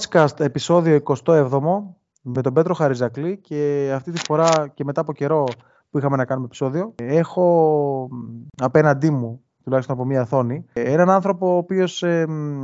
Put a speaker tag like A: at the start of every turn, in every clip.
A: Sportscast επεισόδιο 27 με τον Πέτρο Χαριζακλή και αυτή τη φορά και μετά από καιρό που είχαμε να κάνουμε επεισόδιο έχω απέναντί μου τουλάχιστον από μία οθόνη. Έναν άνθρωπο ο οποίος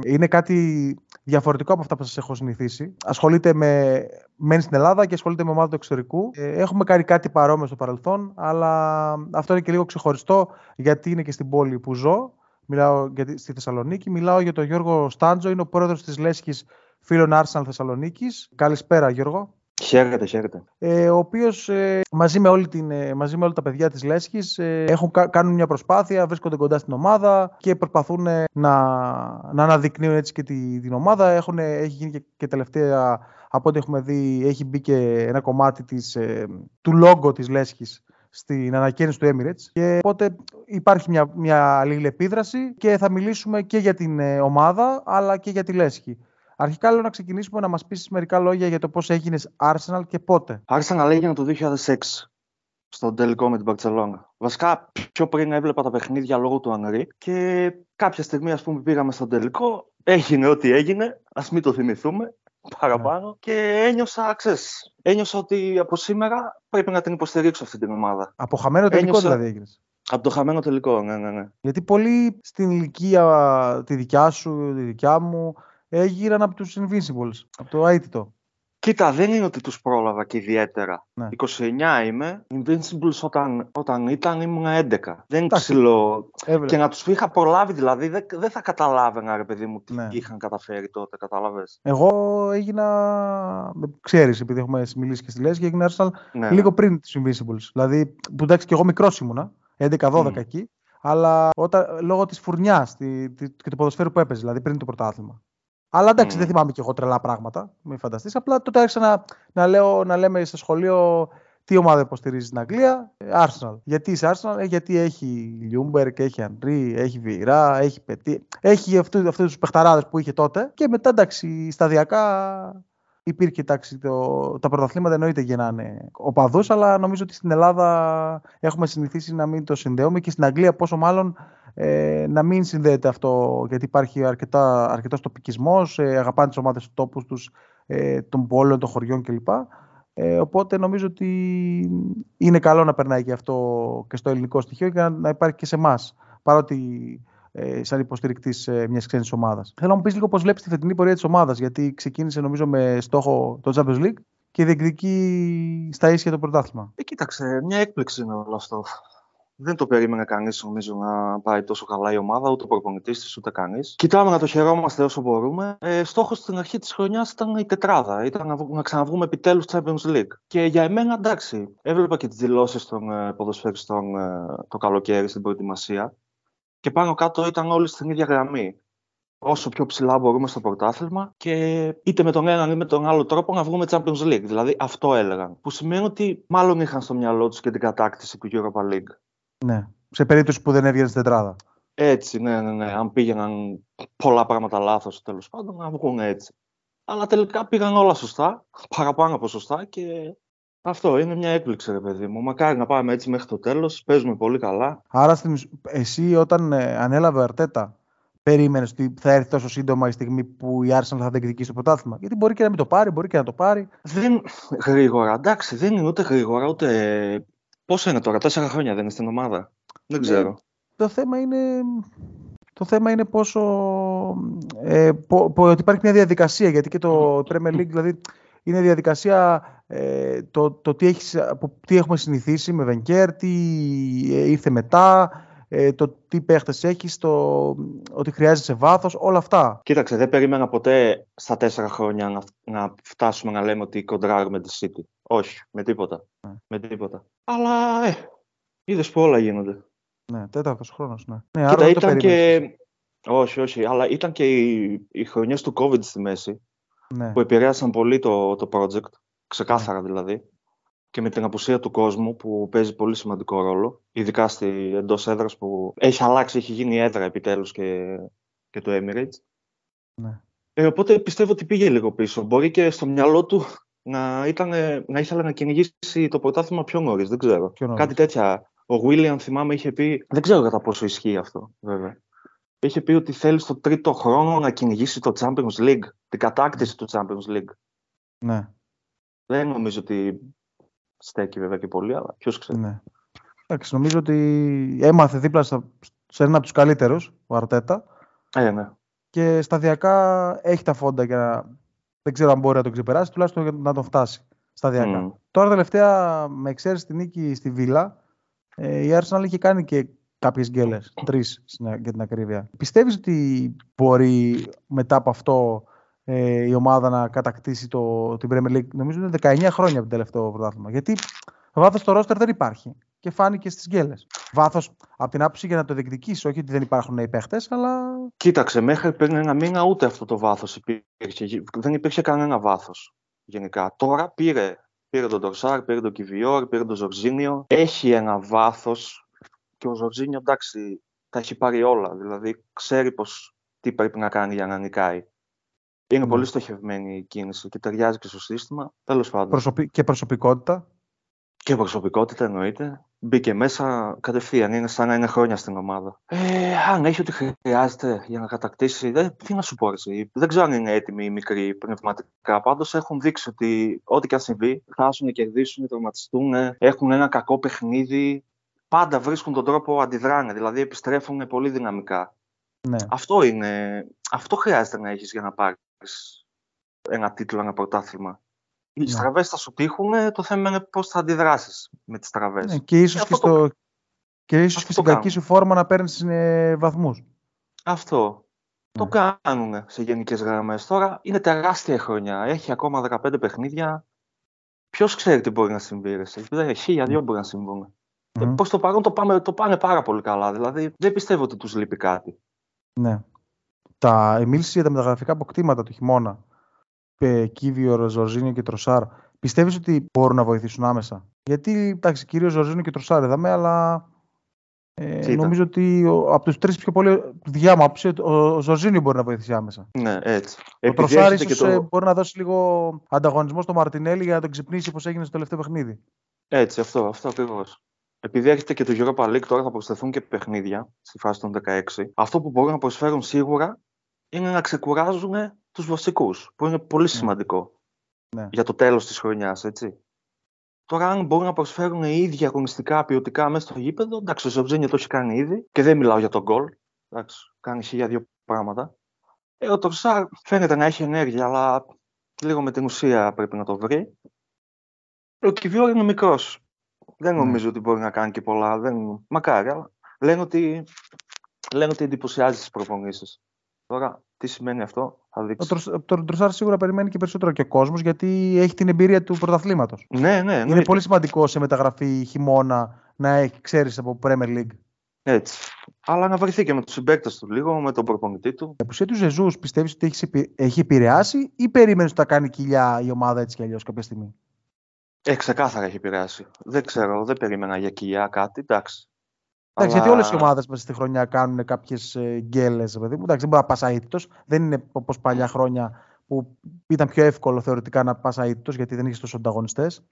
A: είναι κάτι διαφορετικό από αυτά που σας έχω συνηθίσει. Ασχολείται με. μένει στην Ελλάδα και ασχολείται με ομάδα του εξωτερικού. Ε, έχουμε κάνει κάτι παρόμοιο στο παρελθόν, αλλά αυτό είναι και λίγο ξεχωριστό γιατί είναι και στην πόλη που ζω. Μιλάω για, στη Θεσσαλονίκη. Μιλάω για τον Γιώργο Στάντζο, είναι ο πρόεδρος της Λέσχης φίλων Arsenal Θεσσαλονίκης. Καλησπέρα, Γιώργο.
B: Χαίρετε, χαίρετε.
A: Ε, ο οποίος ε, μαζί, με όλη την, ε, μαζί με όλα τα παιδιά της Λέσχης ε, έχουν, κάνουν μια προσπάθεια, βρίσκονται κοντά στην ομάδα και προσπαθούν να, να αναδεικνύουν έτσι και τη, την ομάδα. Έχουν, έχει γίνει και, και τελευταία, από ό,τι έχουμε δει, έχει μπει και ένα κομμάτι της, του λόγκο της Λέσχης στην ανακαίνιση του Emirates. Και οπότε υπάρχει μια, μια αλληλεπίδραση και θα μιλήσουμε και για την ομάδα αλλά και για τη Λέσχη. Αρχικά λέω να ξεκινήσουμε να μας πεις μερικά λόγια για το πώς έγινες Arsenal και πότε.
B: Arsenal έγινε το 2006 στον τελικό με την Barcelona. Βασικά πιο πριν έβλεπα τα παιχνίδια λόγω του Ανρή και κάποια στιγμή ας πούμε πήγαμε στον τελικό, έγινε ό,τι έγινε, ας μην το θυμηθούμε παραπάνω ναι. και ένιωσα, ξέρεις, ένιωσα ότι από σήμερα πρέπει να την υποστηρίξω αυτή την ομάδα.
A: Από χαμένο τελικό ένιωσα... δηλαδή έγινες.
B: Από το χαμένο τελικό, ναι, ναι, ναι.
A: Γιατί πολλοί στην ηλικία τη δικιά σου, τη δικιά μου, έγιναν από τους Invincibles, από το αίτητο.
B: Κοίτα, δεν είναι ότι τους πρόλαβα και ιδιαίτερα. Ναι. 29 είμαι, Invincibles όταν, όταν ήταν ήμουν 11. Δεν ξέρω. Και να τους είχα προλάβει δηλαδή, δεν, δεν θα καταλάβαινα ρε παιδί μου τι ναι. είχαν καταφέρει τότε, καταλαβες.
A: Εγώ έγινα, ξέρεις επειδή έχουμε μιλήσει και στη Λέσχη, και έγινα Arsenal ναι, λίγο ναι. πριν τους Invincibles. Δηλαδή, που εντάξει και εγώ μικρός ήμουνα, 11-12 mm. εκεί, αλλά όταν, λόγω της φουρνιάς και του ποδοσφαίρου που έπαιζε, δηλαδή πριν το πρωτάθλημα. Αλλά εντάξει, mm. δεν θυμάμαι και εγώ τρελά πράγματα, μην φανταστείς. Απλά τότε άρχισα να, να, λέω, να λέμε στο σχολείο τι ομάδα υποστηρίζει στην Αγγλία, Arsenal. Γιατί είσαι Arsenal, ε, γιατί έχει Λιούνμπεργκ έχει Ανρί, έχει Βιεϊρά, έχει Πετί. Έχει αυτούς τους παιχταράδες που είχε τότε. Και μετά εντάξει, σταδιακά υπήρχε εντάξει, το, τα πρωταθλήματα εννοείται γεννάνε οπαδούς, αλλά νομίζω ότι στην Ελλάδα έχουμε συνηθίσει να μην το συνδέουμε και στην Αγγλία πόσο μάλλον ε, να μην συνδέεται αυτό, γιατί υπάρχει αρκετά, αρκετός τοπικισμός, ε, αγαπάνε τις ομάδες του τόπους τους, ε, των πόλεων, των χωριών κλπ. Ε, οπότε νομίζω ότι είναι καλό να περνάει και αυτό και στο ελληνικό στοιχείο και να, υπάρχει και σε εμάς, παρότι ε, σαν υποστηρικτής ε, μιας ξένης ομάδας. Θέλω να μου πεις λίγο πώς βλέπεις τη φετινή πορεία της ομάδας, γιατί ξεκίνησε νομίζω με στόχο το Champions League και διεκδικεί στα ίσια το πρωτάθλημα.
B: Ε, κοίταξε, μια έκπληξη είναι όλο αυτό. Δεν το περίμενε κανείς, νομίζω, να πάει τόσο καλά η ομάδα, ούτε ο προπονητής της, ούτε κανείς. Κοιτάμε να το χαιρόμαστε όσο μπορούμε. Ε, Στόχος στην αρχή της χρονιάς ήταν η τετράδα. Ήταν να, να ξαναβγούμε επιτέλους Champions League. Και για εμένα, εντάξει, έβλεπα και τις δηλώσεις των ε, ποδοσφαιριστών ε, το καλοκαίρι στην προετοιμασία. Και πάνω κάτω ήταν όλοι στην ίδια γραμμή. Όσο πιο ψηλά μπορούμε στο πρωτάθλημα και είτε με τον έναν ή με τον άλλο τρόπο να βγούμε Champions League. Δηλαδή αυτό έλεγαν. Που σημαίνει ότι μάλλον είχαν στο μυαλό τους και την κατάκτηση του Europa League.
A: Ναι. Σε περίπτωση που δεν έβγαινε στην τετράδα.
B: Έτσι, ναι, ναι, ναι. Αν πήγαιναν πολλά πράγματα λάθος, τέλος πάντων, να βγουν έτσι. Αλλά τελικά πήγαν όλα σωστά, παραπάνω από σωστά και αυτό είναι μια έκπληξη, ρε παιδί μου. Μακάρι να πάμε έτσι μέχρι το τέλος. Παίζουμε πολύ καλά.
A: Άρα, εσύ όταν ε, ανέλαβε ο Αρτέτα, περίμενες ότι θα έρθει τόσο σύντομα η στιγμή που η Arsenal θα διεκδικήσει το πρωτάθλημα; Γιατί μπορεί και να μην το πάρει, μπορεί και να το πάρει.
B: Δεν γρήγορα, εντάξει, δεν είναι ούτε γρήγορα ούτε Πόσο είναι τώρα, τέσσερα χρόνια δεν είναι στην ομάδα; Δεν ναι, ξέρω.
A: το θέμα είναι, το θέμα είναι πόσο. Ε, ότι υπάρχει μια διαδικασία. Γιατί και το Premier League, δηλαδή, είναι διαδικασία ε, το, το τι, έχεις, τι έχουμε συνηθίσει με Βενκέρ, τι ε, ήρθε μετά, ε, το τι παίχτες έχεις, το, ότι χρειάζεσαι βάθος, όλα αυτά.
B: Κοίταξε, δεν περίμενα ποτέ στα τέσσερα χρόνια να, να φτάσουμε να λέμε ότι κοντράρουμε τη City. Όχι, με τίποτα. Ναι. Με τίποτα. Αλλά, ε, είδες που όλα γίνονται.
A: Ναι, τέταρτος χρόνος, ναι.
B: ναι Κοίτα, ήταν και... Όχι, όχι, αλλά ήταν και οι, οι χρονιές του COVID στη μέση, ναι. που επηρέασαν πολύ το, το project, ξεκάθαρα ναι. δηλαδή και με την απουσία του κόσμου που παίζει πολύ σημαντικό ρόλο, ειδικά στη, εντός έδρας που έχει αλλάξει, έχει γίνει έδρα επιτέλους και, και το Emirates. Ναι. Ε, οπότε πιστεύω ότι πήγε λίγο πίσω. Μπορεί και στο μυαλό του να, ήταν, να ήθελε να κυνηγήσει το πρωτάθλημα πιο νωρίς. Δεν ξέρω. Κάτι τέτοια. Ο Βίλιαμ, θυμάμαι, είχε πει. Δεν ξέρω κατά πόσο ισχύει αυτό, βέβαια. Είχε πει ότι θέλει στο τρίτο χρόνο να κυνηγήσει το Champions League. την κατάκτηση του Champions League.
A: Ναι.
B: Δεν νομίζω ότι στέκει βέβαια και πολύ, αλλά ποιος ξέρει.
A: Ναι. Εντάξει, νομίζω ότι έμαθε δίπλα σε ένα από τους καλύτερους, ο Αρτέτα.
B: Ε, ναι.
A: Και σταδιακά έχει τα φόντα για να. Δεν ξέρω αν μπορεί να τον ξεπεράσει, τουλάχιστον να τον φτάσει σταδιακά. Mm. Τώρα τελευταία, με εξαίρεση τη νίκη στη Βίλα, ε, η Arsenal είχε κάνει και κάποιες γκέλες. Τρεις για την ακρίβεια. Πιστεύεις ότι μπορεί μετά από αυτό ε, η ομάδα να κατακτήσει το, την Premier League. Νομίζω είναι 19 χρόνια από το τελευταίο πρωτάθλημα. Γιατί βάθος στο ρόστερ δεν υπάρχει. Και φάνηκε στις γκέλες. Βάθος από την άποψη για να το διεκδικήσει. Όχι ότι δεν υπάρχουν νέοι παίχτες, αλλά.
B: Κοίταξε, μέχρι πριν ένα μήνα ούτε αυτό το βάθος υπήρχε. Δεν υπήρχε κανένα βάθος γενικά. Τώρα πήρε, πήρε τον Ντορσάρ, πήρε τον Κιβιόρ, πήρε τον Ζορζίνιο. Έχει ένα βάθος και ο Ζορζίνιο εντάξει τα έχει πάρει όλα. Δηλαδή ξέρει πως, τι πρέπει να κάνει για να νικάει. Είναι ναι. πολύ στοχευμένη η κίνηση και ταιριάζει και στο σύστημα. Τέλος πάντων.
A: Προσωπι... Και προσωπικότητα.
B: Και προσωπικότητα εννοείται. Μπήκε μέσα κατευθείαν. Είναι σαν να είναι χρόνια στην ομάδα. Ε, αν έχει ό,τι χρειάζεται για να κατακτήσει. Δεν, τι να σου πω, εσύ. Δεν ξέρω αν είναι έτοιμοι οι μικροί πνευματικά. Πάντως έχουν δείξει ότι ό,τι και αν συμβεί, χάσουν, κερδίσουν, τραυματιστούν, έχουν ένα κακό παιχνίδι. Πάντα βρίσκουν τον τρόπο αντιδράνε. Δηλαδή επιστρέφουν πολύ δυναμικά.
A: Ναι.
B: Αυτό είναι. Αυτό χρειάζεται να έχεις για να πάρεις ένα τίτλο, ένα πρωτάθλημα. Οι ναι. στραβές θα σου τύχουν, το θέμα είναι πώς θα αντιδράσεις με τις στραβές.
A: Ναι, και ίσως και, στο... και, ίσως και στην κακή σου φόρμα να παίρνεις ε, βαθμούς.
B: Αυτό. Το ναι. κάνουν σε γενικές γραμμές. Τώρα είναι τεράστια χρονιά. Έχει ακόμα 15 παιχνίδια. Ποιος ξέρει τι μπορεί να συμβεί. Δεν έχει χίλια δυο μπορεί να συμβούν. Mm. Προς το παρόν το, πάμε, το πάνε πάρα πολύ καλά. Δηλαδή δεν πιστεύω ότι τους λείπει κάτι.
A: Ναι τα, η για τα μεταγραφικά αποκτήματα του χειμώνα, Κίβιο, Ζορζίνιο και Τροσάρ, πιστεύεις ότι μπορούν να βοηθήσουν άμεσα; Γιατί, εντάξει, κυρίως Ζορζίνιο και Τροσάρ είδαμε, αλλά ε, νομίζω ότι ο, από τους τρεις πιο πολύ, διά μου άποψη, ο, ο Ζορζίνιο μπορεί να βοηθήσει άμεσα.
B: Ναι, έτσι.
A: Ο Τροσάρ ίσως το... Ε, μπορεί να δώσει λίγο ανταγωνισμό στο Μαρτινέλη για να τον ξυπνήσει όπως έγινε στο τελευταίο παιχνίδι.
B: Έτσι, αυτό, αυτό ακριβώς. Επειδή έρχεται και το Europa League, τώρα θα προσθεθούν και παιχνίδια στη φάση των 16. Αυτό που μπορούν να προσφέρουν σίγουρα είναι να ξεκουράζουν τους βασικούς, που είναι πολύ ναι. σημαντικό
A: ναι.
B: για το τέλος της χρονιάς, έτσι. Τώρα, αν μπορούν να προσφέρουν οι ίδιοι αγωνιστικά ποιοτικά μέσα στο γήπεδο, εντάξει, ο Ζορτζίνιο το έχει κάνει ήδη και δεν μιλάω για τον γκολ. Εντάξει, κάνει χίλια δύο πράγματα. Ε, ο Τορσάρ φαίνεται να έχει ενέργεια, αλλά λίγο με την ουσία πρέπει να το βρει. Ο Κιβιόρ είναι μικρός. Δεν ναι. νομίζω ότι μπορεί να κάνει και πολλά. Δεν... Μακάρι, αλλά λένε ότι, λένε ότι εντυπωσιάζει τις προπονήσεις. Τώρα, τι σημαίνει αυτό, θα δείξεις.
A: Ο Τροσάρ σίγουρα περιμένει και περισσότερο και ο κόσμος γιατί έχει την εμπειρία του πρωταθλήματος.
B: Ναι, ναι, ναι.
A: Είναι πολύ σημαντικό σε μεταγραφή χειμώνα να έχει, ξέρεις από Premier League.
B: Έτσι. Αλλά να βρεθεί και με τους συμπαίκτες του λίγο, με τον προπονητή του.
A: Η απουσία του Ζεζούς πιστεύεις ότι έχει, έχει επηρεάσει ή περίμενες ότι θα κάνει κοιλιά η ομάδα έτσι κι αλλιώς κάποια στιγμή;
B: Ε, ξεκάθαρα έχει επηρεάσει. Δεν ξέρω, δεν περίμενα για κοιλιά κάτι. Εντάξει.
A: Εντάξει, αλλά... γιατί όλες οι ομάδες μέσα στη χρονιά κάνουν κάποιες γκέλες. Εντάξει, δεν μπορεί να πας αίτητος. Δεν είναι όπως παλιά χρόνια που ήταν πιο εύκολο θεωρητικά να πας αίτητος γιατί δεν είχες τόσο ανταγωνιστές.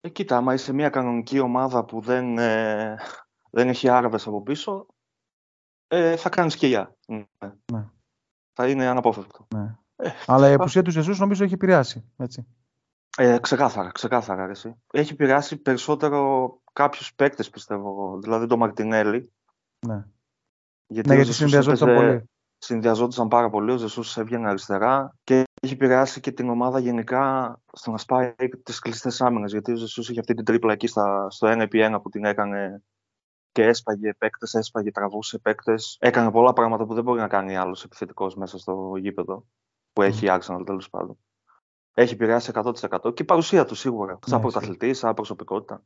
B: Ε, κοίτα, άμα είσαι μια κανονική ομάδα που δεν, ε, δεν έχει άραβες από πίσω, ε, θα κάνεις κοιλιά.
A: Ναι. ναι.
B: Θα είναι αναπόφευκτο.
A: Ναι. Ε, Αλλά η απουσία του Ζεσούς νομίζω έχει επηρεάσει. Έτσι.
B: Ε, ξεκάθαρα, ξεκάθαρα. Εσύ. Έχει επηρεάσει περισσότερο κάποιους παίκτες, πιστεύω. Δηλαδή τον Μαρτινέλη.
A: Ναι.
B: Γιατί,
A: ναι, γιατί συνδυαζόταν πολύ.
B: Συνδυαζόντουσαν πάρα πολύ. Ο Ζεσούς έβγαινε αριστερά και έχει επηρεάσει και την ομάδα γενικά στο να σπάει τι κλειστέ άμυνε. Γιατί ο Ζεσούς είχε αυτή την τρίπλα εκεί στα, στο 1x1 που την έκανε και έσπαγε παίκτες, έσπαγε, τραβούσε παίκτες. Έκανε πολλά πράγματα που δεν μπορεί να κάνει άλλος επιθετικός μέσα στο γήπεδο που έχει η Arsenal τέλος πάντων έχει επηρεάσει 100% και η παρουσία του σίγουρα. Σαν ναι, πρωταθλητής, σαν προσωπικότητα.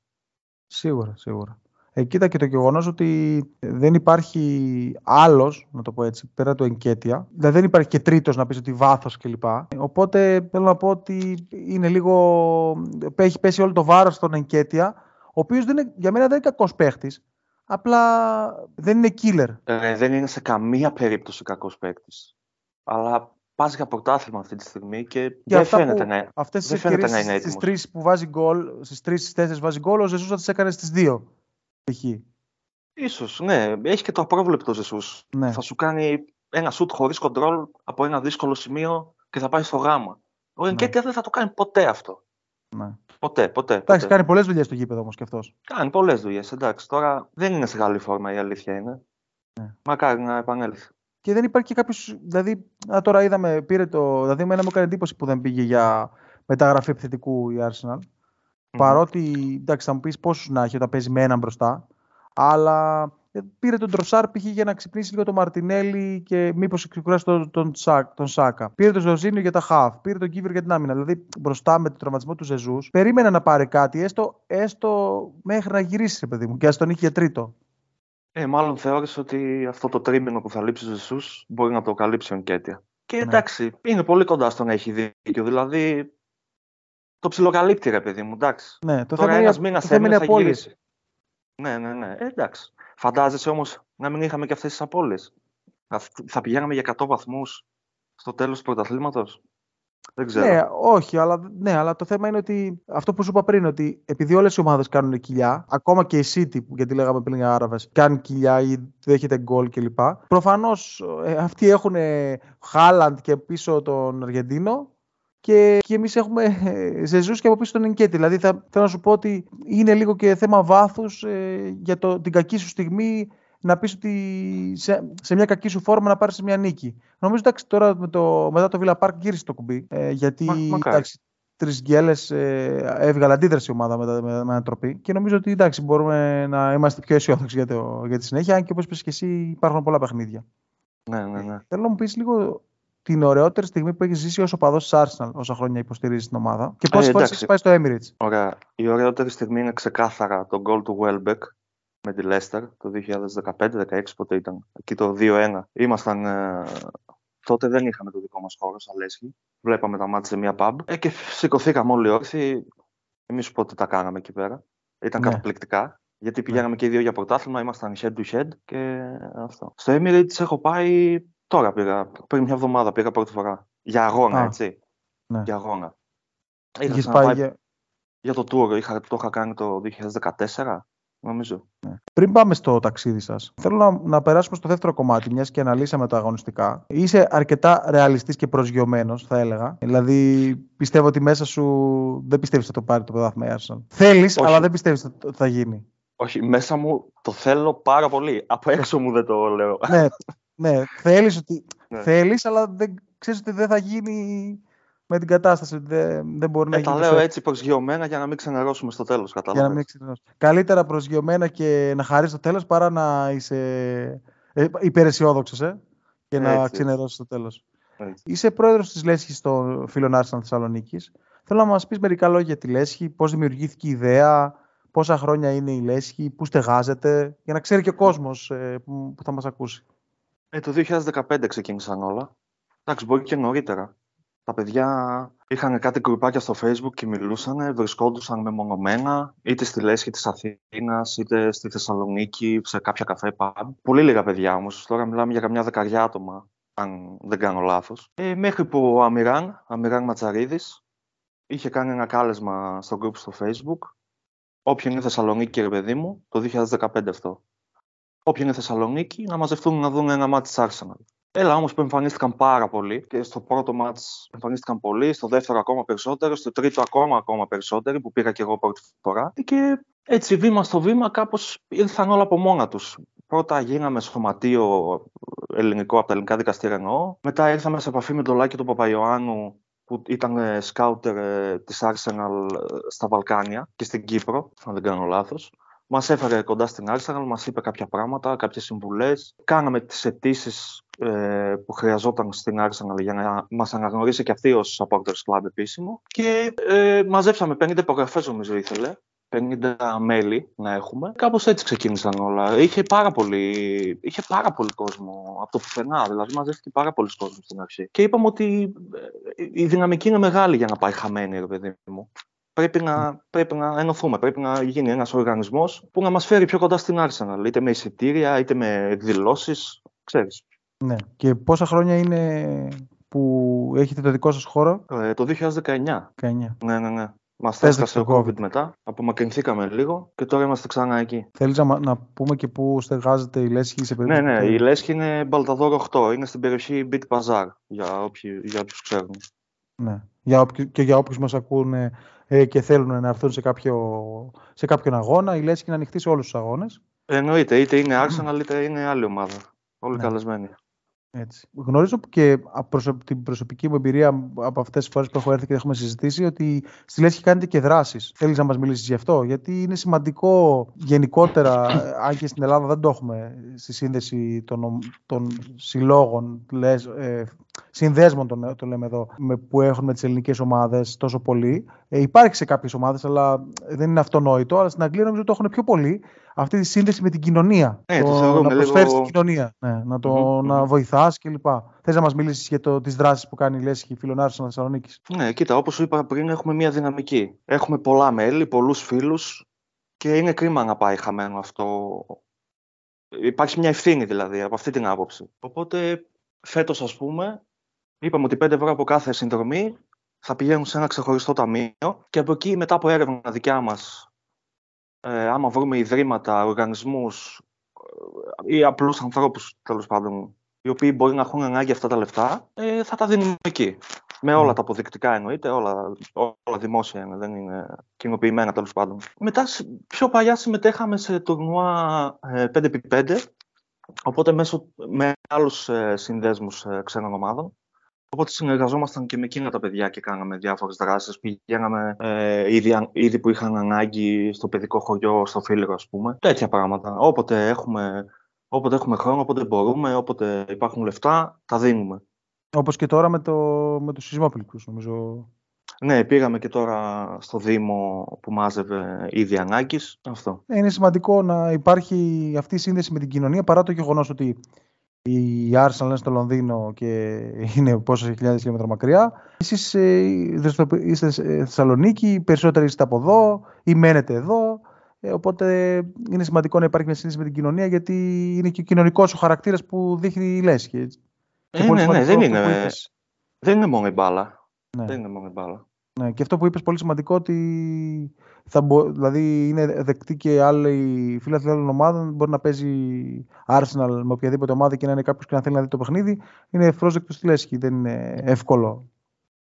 A: Σίγουρα, σίγουρα. Ε, κοίτα και το γεγονός ότι δεν υπάρχει άλλος, να το πω έτσι, πέρα του εγκέτεια. Δηλαδή δεν υπάρχει και τρίτος να πεις ότι βάθος κλπ. Οπότε θέλω να πω ότι είναι λίγο. Έχει πέσει όλο το βάρος στον εγκέτεια, ο οποίος για μένα δεν είναι κακός παίχτης. Απλά δεν είναι killer.
B: Ε, δεν είναι σε καμία περίπτωση κακός παίκτη. Αλλά πα για πρωτάθλημα αυτή τη στιγμή και δεν φαίνεται, να,
A: αυτές δεν φαίνεται να είναι έτοιμος. Στι τρεις που βάζει γκολ, στις τρεις τέσσερις βάζει γκολ, ο Ζεσούς θα τις έκανε στις δύο. Π.χ.
B: Ίσως, ναι. Έχει και το απρόβλεπτο Ζεσούς. Ναι. Θα σου κάνει ένα σουτ χωρίς κοντρόλ από ένα δύσκολο σημείο και θα πάει στο γάμα. Ο Ενκέτια ναι. δεν θα το κάνει ποτέ αυτό. Ναι. Ποτέ, ποτέ.
A: Εντάξει, κάνει πολλές δουλειές στο γήπεδο όμως και αυτός.
B: Κάνει πολλές δουλειές. Εντάξει, τώρα δεν είναι σε καλή φόρμα η αλήθεια είναι. Ναι. Μακάρι να επανέλθει.
A: Και δεν υπάρχει και κάποιος. Δηλαδή, α, τώρα είδαμε, πήρε το. Δηλαδή, εμένα μου έκανε εντύπωση που δεν πήγε για μεταγραφή επιθετικού η Arsenal. Mm-hmm. Παρότι, εντάξει, θα μου πεις πόσους να έχει όταν παίζει με έναν μπροστά. Αλλά ε, πήρε τον Τροσάρ π.χ. για να ξυπνήσει λίγο τον Μαρτινέλη και μήπως ξεκουράσει τον, τον, τον, Σάκα. Πήρε τον Ζωζίνιο για τα χαφ. Πήρε τον Κίβερ για την άμυνα. Δηλαδή μπροστά με τον τραυματισμό του Ζεζούς, περίμενε να πάρει κάτι, έστω, έστω μέχρι να γυρίσει, ρε παιδί μου, και ας τον είχε για τρίτο.
B: Ε, μάλλον θεώρησε ότι αυτό το τρίμηνο που θα λείψεις ο Ζεσού μπορεί να το καλύψει ο Νκέτια. Και ναι. εντάξει, είναι πολύ κοντά στο να έχει δίκιο. Δηλαδή το ψιλοκαλύπτει, ρε παιδί μου, εντάξει.
A: Ναι, το Τώρα ένας μήνας
B: θα γυρίσει. Ναι, ναι, ναι. Ε, εντάξει. Φαντάζεσαι όμως να μην είχαμε και αυτές τις απώλειες. Θα, θα πηγαίναμε για 100 βαθμούς στο τέλος του πρωταθλήματος; Δεν ξέρω.
A: Ναι, όχι, αλλά, ναι, αλλά το θέμα είναι ότι αυτό που σου είπα πριν, ότι επειδή όλες οι ομάδες κάνουν κοιλιά, ακόμα και η City, γιατί λέγαμε πριν για Άραβες, κάνει κοιλιά ή δέχεται γκολ κλπ. Προφανώς ε, αυτοί έχουν Χάλαντ και πίσω τον Αργεντίνο και, και εμείς έχουμε ε, Ζεζούς και από πίσω τον Ενκέτη. Δηλαδή θα, θέλω να σου πω ότι είναι λίγο και θέμα βάθους ε, για το, την κακή σου στιγμή να πεις ότι σε, σε, μια κακή σου φόρμα να πάρεις μια νίκη. Νομίζω εντάξει τώρα με το, μετά το Villa Park γύρισε το κουμπί. Ε, γιατί Μα, εντάξει, τρεις γκέλες ε, έβγαλε αντίδραση η ομάδα με, με, με ανατροπή. Και νομίζω ότι εντάξει, μπορούμε να είμαστε πιο αισιόδοξοι για, για τη συνέχεια. Αν και όπως είπες και εσύ, υπάρχουν πολλά παιχνίδια.
B: Ναι, ναι, ναι.
A: Θέλω να μου πεις λίγο την ωραιότερη στιγμή που έχεις ζήσει ως οπαδός της Arsenal όσα χρόνια υποστηρίζεις την ομάδα. Και πόσες φορές έχεις πάει στο Emirates.
B: Ωραία. Η ωραιότερη στιγμή είναι ξεκάθαρα το goal του Welbeck με τη Leicester το 2015-16 πότε ήταν. Εκεί το 2-1. Ήμασταν. Ε, τότε δεν είχαμε το δικό μας χώρο, Αλέσχη. Βλέπαμε τα μάτια σε μια pub. Ε, και σηκωθήκαμε όλοι όρθιοι. Εμείς πότε τα κάναμε εκεί πέρα. Ήταν ναι. καταπληκτικά. Γιατί ναι. πηγαίναμε και οι δύο για πρωτάθλημα, ήμασταν head to head και αυτό. Στο Emirates έχω πάει Τώρα πήγα, πριν μια εβδομάδα πήγα πρώτη φορά. Για αγώνα, Α, έτσι. Ναι. Για αγώνα.
A: Είχα πάει για...
B: για το tour, είχα, το είχα κάνει το 2014, νομίζω.
A: Ναι. Πριν πάμε στο ταξίδι σας, θέλω να, να περάσουμε στο δεύτερο κομμάτι, μιας και αναλύσαμε τα αγωνιστικά. Είσαι αρκετά ρεαλιστής και προσγειωμένος, θα έλεγα. Δηλαδή, πιστεύω ότι μέσα σου δεν πιστεύεις ότι θα το πάρει το πρωτάθλημα Arsenal. Θέλεις, αλλά δεν πιστεύεις ότι θα γίνει.
B: Όχι, μέσα μου το θέλω πάρα πολύ. Από έξω μου δεν το λέω.
A: ναι, ναι, θέλεις, ότι... ναι. θέλεις αλλά δεν, ξέρεις ότι δεν θα γίνει με την κατάσταση. Δεν, δεν μπορεί ε, να γίνει.
B: Τα λέω έτσι προσγειωμένα για να μην ξενερώσουμε στο τέλος. Για να μην
A: Καλύτερα προσγειωμένα και να χαρείς στο τέλος παρά να είσαι ε, υπεραισιόδοξος ε, και έτσι, να ξενερώσεις στο τέλος. Έτσι. Είσαι πρόεδρος της Λέσχης των φίλων Άρσαν Θεσσαλονίκης. Θέλω να μας πεις μερικά λόγια για τη Λέσχη, πώς δημιουργήθηκε η ιδέα, πόσα χρόνια είναι η Λέσχη, πού στεγάζεται, για να ξέρει και ο κόσμος ε, που θα μας ακούσει.
B: Ε, το 2015 ξεκίνησαν όλα. Εντάξει, μπορεί και νωρίτερα. Τα παιδιά είχαν κάτι γκρουπάκια στο facebook και μιλούσαν, βρισκόντουσαν μεμονωμένα, είτε στη Λέσχη της Αθήνας, είτε στη Θεσσαλονίκη, σε κάποια καφέ pub. Πολύ λίγα παιδιά όμως, τώρα μιλάμε για καμιά δεκαριά άτομα, αν δεν κάνω λάθος. Ε, μέχρι που ο Αμυράν, Αμυράν Ματσαρίδης, είχε κάνει ένα κάλεσμα στο group στο facebook, όποιον είναι Θεσσαλονίκη, ρε παιδί μου, το 2015 αυτό όποιοι είναι Θεσσαλονίκη να μαζευτούν να δουν ένα μάτι της Arsenal. Έλα όμως που εμφανίστηκαν πάρα πολύ και στο πρώτο μάτς εμφανίστηκαν πολύ, στο δεύτερο ακόμα περισσότερο, στο τρίτο ακόμα ακόμα περισσότεροι που πήγα και εγώ πρώτη φορά. Και έτσι βήμα στο βήμα κάπως ήρθαν όλα από μόνα τους. Πρώτα γίναμε σωματείο ελληνικό από τα ελληνικά δικαστήρια εννοώ. Μετά ήρθαμε σε επαφή με τον Λάκη του Παπαϊωάννου που ήταν σκάουτερ ε, της Arsenal ε, στα Βαλκάνια και στην Κύπρο, αν δεν κάνω λάθος. Μας έφερε κοντά στην Arsenal, μας είπε κάποια πράγματα, κάποιες συμβουλές. Κάναμε τις αιτήσεις ε, που χρειαζόταν στην Arsenal για να μας αναγνωρίσει και αυτή ως supporters club επίσημο. Και ε, μαζέψαμε 50 υπογραφές, νομίζω ήθελε. 50 μέλη να έχουμε. Κάπως έτσι ξεκίνησαν όλα. Είχε πάρα, πολύ, είχε πάρα πολύ κόσμο από το πουθενά. Δηλαδή, μαζεύτηκε πάρα πολλοί κόσμο στην αρχή. Και είπαμε ότι ε, η δυναμική είναι μεγάλη για να πάει χαμένη, ρε παιδί μου πρέπει να, πρέπει να ενωθούμε. Πρέπει να γίνει ένας οργανισμός που να μας φέρει πιο κοντά στην Arsenal. Είτε με εισιτήρια, είτε με εκδηλώσεις. Ξέρεις.
A: Ναι. Και πόσα χρόνια είναι που έχετε το δικό σας χώρο,
B: ε, Το 2019.
A: 19.
B: Ναι, ναι, ναι. Μας έσκασε ο COVID μετά. Απομακρυνθήκαμε λίγο και τώρα είμαστε ξανά εκεί.
A: Θέλεις να, να πούμε και πού στεγάζεται η Λέσχη σε
B: περίπτωση. Ναι, ναι. Η Λέσχη είναι Μπαλταδόρο 8. Είναι στην περιοχή Beat Bazaar για, όποιου, για όποιους ξέρουν.
A: Ναι. Για όποι, και για όποιους μας ακούνε ε, και θέλουν να έρθουν σε, κάποιο, σε κάποιον αγώνα, η Λέσχη είναι ανοιχτή σε όλους τους αγώνες.
B: Εννοείται. Είτε είναι Arsenal είτε είναι άλλη ομάδα. Όλοι ναι. καλεσμένοι.
A: Έτσι. Γνωρίζω και από την προσωπική μου εμπειρία από αυτές τις φορές που έχω έρθει και έχουμε συζητήσει ότι στη Λέσχη κάνετε και δράσεις. Θέλεις να μας μιλήσεις γι' αυτό, γιατί είναι σημαντικό γενικότερα, αν και στην Ελλάδα δεν το έχουμε στη σύνδεση των, των συλλόγων, λες, ε, συνδέσμων τον, το λέμε εδώ, με, που έχουν με τις ελληνικές ομάδες τόσο πολύ. Ε, υπάρχει σε κάποιες ομάδες, αλλά δεν είναι αυτονόητο. Αλλά στην Αγγλία νομίζω το έχουν πιο πολύ αυτή τη σύνδεση με την κοινωνία.
B: Ναι, το,
A: το να προσφέρεις λίγο... την κοινωνία. Ναι, να, το, mm-hmm. να βοηθάς κλπ. Θες να μας μιλήσεις για τις δράσεις που κάνει η Λέσχη Φιλονάρη Θεσσαλονίκης;
B: Ναι, κοίτα, όπως σου είπα πριν, έχουμε μια δυναμική. Έχουμε πολλά μέλη, πολλούς φίλους και είναι κρίμα να πάει χαμένο αυτό. Υπάρχει μια ευθύνη δηλαδή από αυτή την άποψη. Οπότε φέτος, ας πούμε, είπαμε ότι 5 ευρώ από κάθε συνδρομή θα πηγαίνουν σε ένα ξεχωριστό ταμείο και από εκεί μετά από έρευνα δικιά μας ε, άμα βρούμε ιδρύματα, οργανισμούς ε, ή απλούς ανθρώπους τέλος πάντων οι οποίοι μπορεί να έχουν ανάγκη αυτά τα λεφτά, ε, θα τα δίνουμε εκεί. Με όλα τα αποδεικτικά εννοείται, όλα, όλα δημόσια είναι, δεν είναι κοινοποιημένα τέλος πάντων. Μετά, πιο παλιά συμμετέχαμε σε τουρνουά 5x5, οπότε μέσω, με άλλους ε, συνδέσμους ε, ξένων ομάδων. Οπότε συνεργαζόμασταν και με εκείνα τα παιδιά και κάναμε διάφορες δράσεις. Πηγαίναμε ε, ήδη, ήδη, που είχαν ανάγκη στο παιδικό χωριό, στο φίλο, ας πούμε. Τέτοια πράγματα. Όποτε έχουμε, όποτε έχουμε χρόνο, όποτε μπορούμε, όποτε υπάρχουν λεφτά, τα δίνουμε.
A: Όπως και τώρα με, το, με τους σεισμόπληκτου, νομίζω.
B: Ναι, πήγαμε και τώρα στο Δήμο που μάζευε ήδη ανάγκης. Αυτό.
A: Είναι σημαντικό να υπάρχει αυτή η σύνδεση με την κοινωνία παρά το γεγονός ότι η Arsenal είναι στο Λονδίνο και είναι πόσες χιλιάδες χιλιόμετρα μακριά. Εσείς ε, είστε στη Θεσσαλονίκη, περισσότεροι είστε από εδώ ή μένετε εδώ. Ε, οπότε είναι σημαντικό να υπάρχει μια σύνδεση με την κοινωνία γιατί είναι και ο κοινωνικός ο χαρακτήρας που δείχνει η Λέσχη.
B: Ε, ναι, ναι, δεν είναι, δεν είναι μόνο η μπάλα. Ναι. Δεν είναι μόνο η μπάλα.
A: Ναι, και αυτό που είπες πολύ σημαντικό ότι θα μπο... δηλαδή είναι δεκτή και άλλοι φίλοι άλλων ομάδων μπορεί να παίζει Arsenal με οποιαδήποτε ομάδα και να είναι κάποιος και να θέλει να δει το παιχνίδι είναι ευπρόσδεκτο στη λέσχη, δεν είναι εύκολο.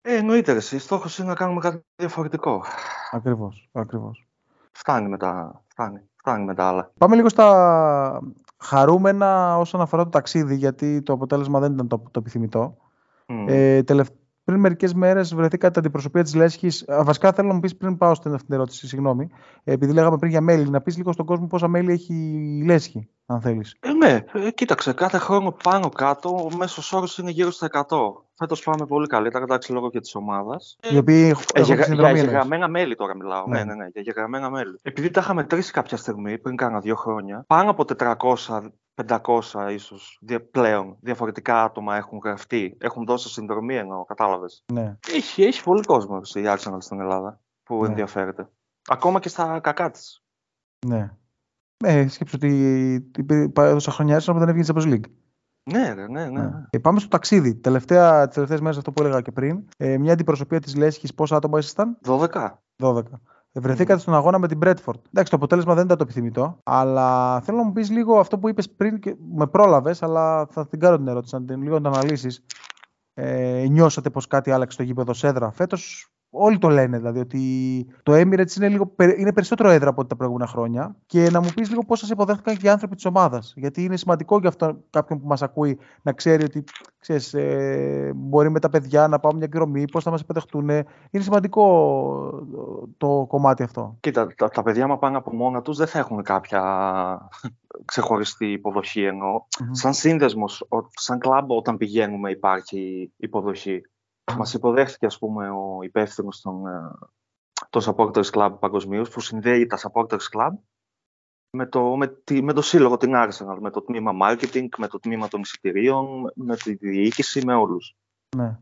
B: Ε, εννοείται εσύ, στόχος είναι να κάνουμε κάτι διαφορετικό.
A: Ακριβώς, ακριβώς.
B: Φτάνει με τα, φτάνει, φτάνει με τα άλλα.
A: Πάμε λίγο στα χαρούμενα όσον αφορά το ταξίδι γιατί το αποτέλεσμα δεν ήταν το, το επιθυμητό. Mm. Ε, πριν μερικές μέρες βρεθήκατε αντιπροσωπεία της Λέσχης. Βασικά θέλω να μου πεις πριν πάω στην αυτήν την ερώτηση, συγγνώμη. Επειδή λέγαμε πριν για μέλη, να πεις λίγο στον κόσμο πόσα μέλη έχει η Λέσχη, αν θέλεις.
B: Ε, ναι, ε, κοίταξε, κάθε χρόνο πάνω κάτω ο μέσος όρος είναι γύρω στα 100. Φέτος πάμε πολύ καλύτερα, εντάξει λόγω και της ομάδας.
A: Οι οποίοι
B: ε, για, για γεγραμμένα μέλη τώρα μιλάω. Ναι. ναι, ναι, ναι, για γεγραμμένα μέλη. Επειδή τα είχαμε τρεις κάποια στιγμή, πριν κάνα δύο χρόνια, πάνω από 400 500 ίσως πλέον διαφορετικά άτομα έχουν γραφτεί, έχουν δώσει συνδρομή ενώ, κατάλαβες.
A: Ναι.
B: Έχει, έχει πολύ κόσμο η Arsenal στην Ελλάδα που ναι. ενδιαφέρεται. Ακόμα και στα κακά της.
A: Ναι. Ε, σκέψω ότι τόσα χρόνια Arsenal δεν έβγαινε Champions League.
B: Ναι, ναι, ναι. ναι.
A: Ε, πάμε στο ταξίδι. Τελευταία, τις τελευταίες μέρες αυτό που έλεγα και πριν. Ε, μια αντιπροσωπεία της Λέσχης, πόσα άτομα ήσασταν;
B: 12.
A: 12. Βρεθήκατε στον αγώνα με την Μπρέτφορντ. Εντάξει, το αποτέλεσμα δεν ήταν το επιθυμητό, αλλά θέλω να μου πεις λίγο αυτό που είπες πριν και με πρόλαβες, αλλά θα την κάνω την ερώτηση, να την λίγο να αναλύσεις. Ε, νιώσατε πως κάτι άλλαξε στο γήπεδο Σέδρα. Φέτος; Όλοι το λένε δηλαδή ότι το Emirates είναι, λίγο, είναι περισσότερο έδρα από ό,τι τα προηγούμενα χρόνια. Και να μου πεις λίγο πώς σας υποδέχτηκαν και οι άνθρωποι της ομάδας. Γιατί είναι σημαντικό για αυτό κάποιον που μας ακούει να ξέρει ότι ξέρεις, ε, μπορεί με τα παιδιά να πάμε μια εκδρομή, πώς θα μας υποδεχτούν. Είναι σημαντικό το κομμάτι αυτό.
B: Κοίτα, τα, τα παιδιά μα πάνε από μόνα τους δεν θα έχουν κάποια ξεχωριστή υποδοχή εννοώ. Mm-hmm. Σαν σύνδεσμος, σαν κλαμπ, όταν πηγαίνουμε υπάρχει υποδοχή. Μας υποδέχθηκε, ας πούμε, ο υπεύθυνος των, ε, των Supporters Club παγκοσμίως, που συνδέει τα Supporters Club με το, με, τη, με το σύλλογο την Arsenal, με το τμήμα marketing, με το τμήμα των εισιτηρίων, με τη διοίκηση, με όλους.
A: Ναι.